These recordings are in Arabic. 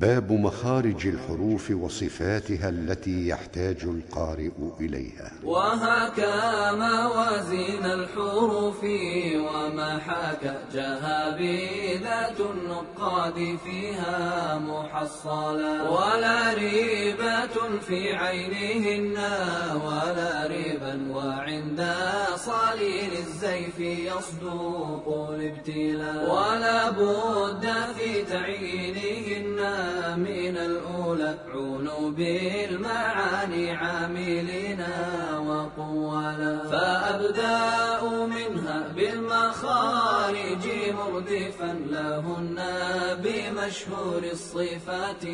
باب مخارج الحروف وصفاتها التي يحتاج القارئ إليها. وهكا موازين الحروف وما حكى جهابيذات النقاد فيها محصلا. ولا ريبة في عينهن ولا ريبا وعند صليل الزيف يصدق الابتلاء ولا بد في تعيينهن من الأولى عونوا بالمعاني عاملين وقولا فأبدأ منها بالمخارج مردفا لهن بمشهور الصفات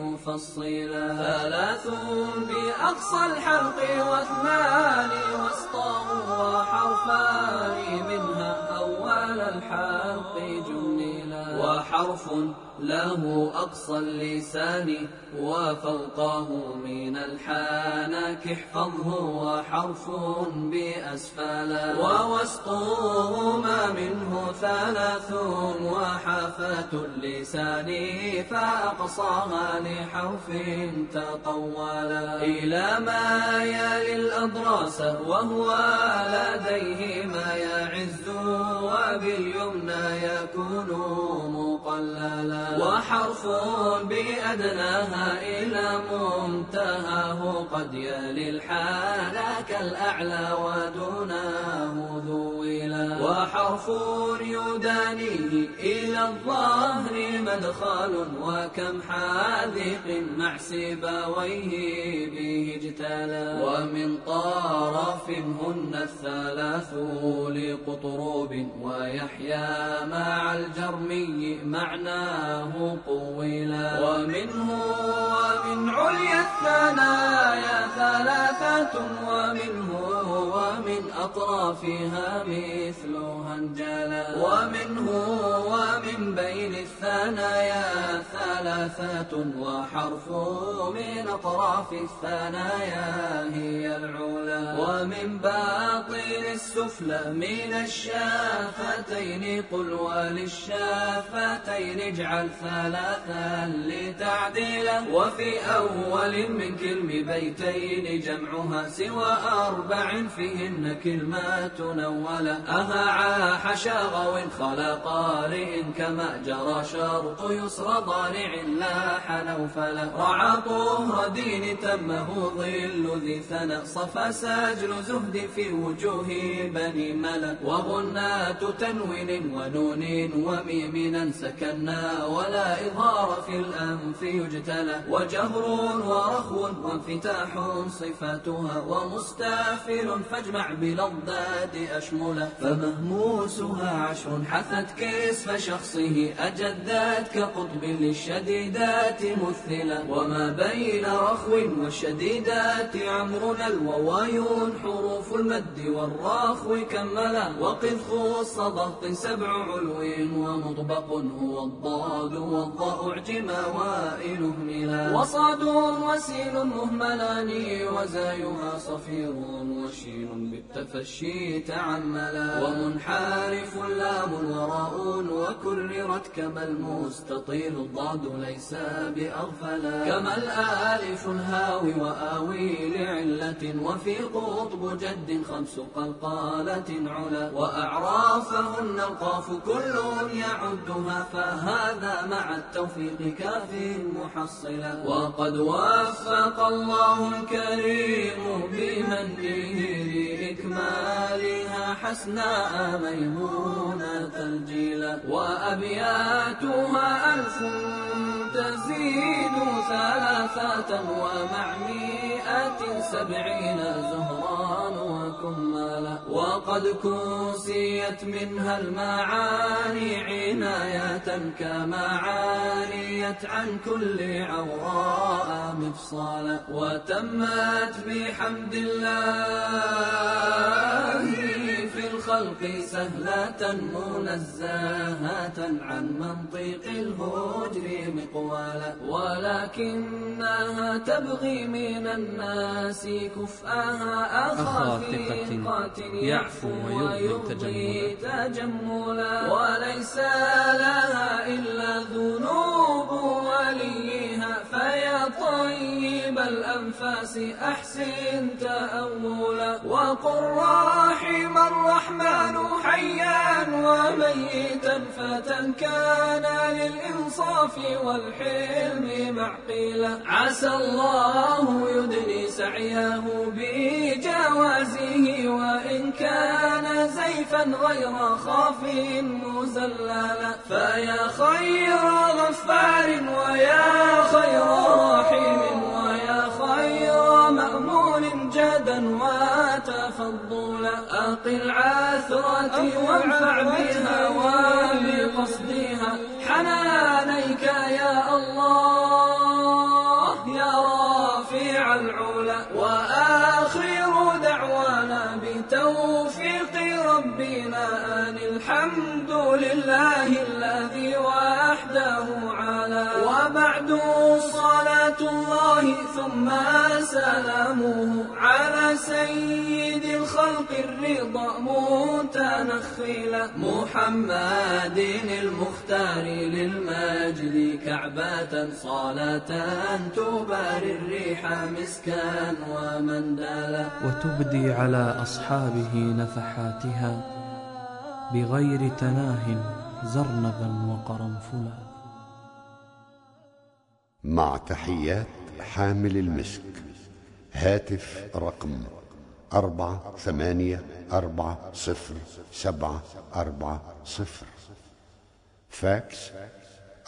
مفصلا. ثلاث بأقصى الحلق واثنان وسطه وحرفان منها أول الحلق جملا وحرف له أقصى اللسان وفوقه من الحانك احفظه وحرف بأسفل ووسطهما منه ثلاث وحافة اللسان فأقصاها لحرف تطولا إلى ما يلي الأضراس وهو لديه ما يعز وباليمنى يكون مقللا وحرف بأدناها إلى منتهاه قد يلي الحال كالأعلى ودونه وحرف يدانيه إلى الظهر مدخل وكم حاذق مع سباويه به اجتلى. ومن طرف هن الثلاث لقطروب ويحيى مع الجرمي معناه طويلا ومنه ومن عليا الثنايا ثلاثة ومنه ومن أطرافها مثلها انجلا ومنه ومن بين الثنايا ثلاثة وحرف من أطراف الثنايا هي العلا. ومن باطن السفلى من الشافتين قل وللشافتين اجعل ثلاثا لتعديلا. وفي أول من كلم بيتين جمعها سوى أربع فيهن كلمات نولة أها عاح شاغو خلا قارئ كما جرى شرط يسر ضارع لاح نوفلا رعى طهر دين تمه ظل ذي ثنى صفى ساجل زهد في وجوه بني ملك وغنات تنوين ونون وميم سكنا ولا إظهار في الأنف يجتلى. وجهر ورخو وانفتاح صفاتها ومستافل فاجمع بلضاد أشملا فمهموسها عشر حثت كسف شخصه أجدت كقطب للشديدات مثلا وما بين رخو والشديدات عمرنا الووايون حروف المد والرخو كملا وقذ خص ضغط سبع علو ومطبق هو الضاد والضاء اعجما وائل اهملا وصاد وسين مهملان وزايها صفير وشين بالتفشي تعملا ومنحرف لام وراء وكررت كما المستطيل الضاد ليس بأغفلا كما الآلف الهاوي وآوي لعلة وفي قطب جد خمس قلقالة علا وأعرافهن القاف كل يعدها فهذا مع التوفيق كاف محصلا وقد وفق الله الكريم بمنه لإكمالها حسناء ميمونة الجيلة وأبياتها ألف تزيد ثلاثة ومع مئة سبعين زهران وكمالا. وقد كوسيت منها المعاني عناية كما عانيت عن كل عوراء مفصالا. وتمت بحمد الله الخلق سهلة منزهة عن منطق الهجر مقوالا ولكنها تبغي من الناس كفءها أخا ثقة يعفو ويبغي تجملا. وليس لها إلا ذنوب الأنفاس أحسن تأولا وقل رحم الرحمن حيا وميتا فتى كان للإنصاف والحلم معقيلا عسى الله يدني سعيه بجوازه وإن كان زيفا غير خاف مزللا. فيا خير غفار ويا خير رحيم ويا خير وتفضلا أقل عثرتي وانفع بها وبقصدها حنانيك يا الله يا رافع العلا. وآخر دعوانا بتوفيق ربنا أن الحمد لله الذي وحده على. وبعد الله ثم سلامه على سيد الخلق الرضا متنخلا محمد المختار للمجد كعبة صلاة تباري الريح مسكا ومندلا وتبدي على أصحابه نفحاتها بغير تناه زرنبا وقرنفلا. مع تحيات حامل المسك. هاتف رقم أربعة ثمانية أربعة صفر سبعة أربعة صفر. فاكس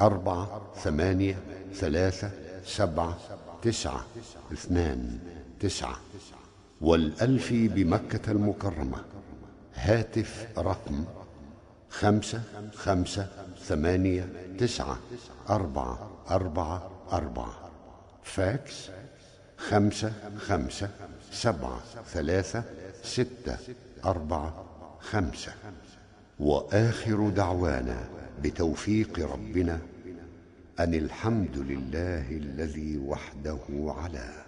أربعة ثمانية ثلاثة سبعة تسعة اثنان تسعة. والألفي بمكة المكرمة. هاتف رقم خمسة خمسة ثمانية تسعة أربعة أربعة أربعة. فاكس خمسة خمسة سبعة ثلاثة ستة أربعة خمسة. وآخر دعوانا بتوفيق ربنا أن الحمد لله الذي وحده علاه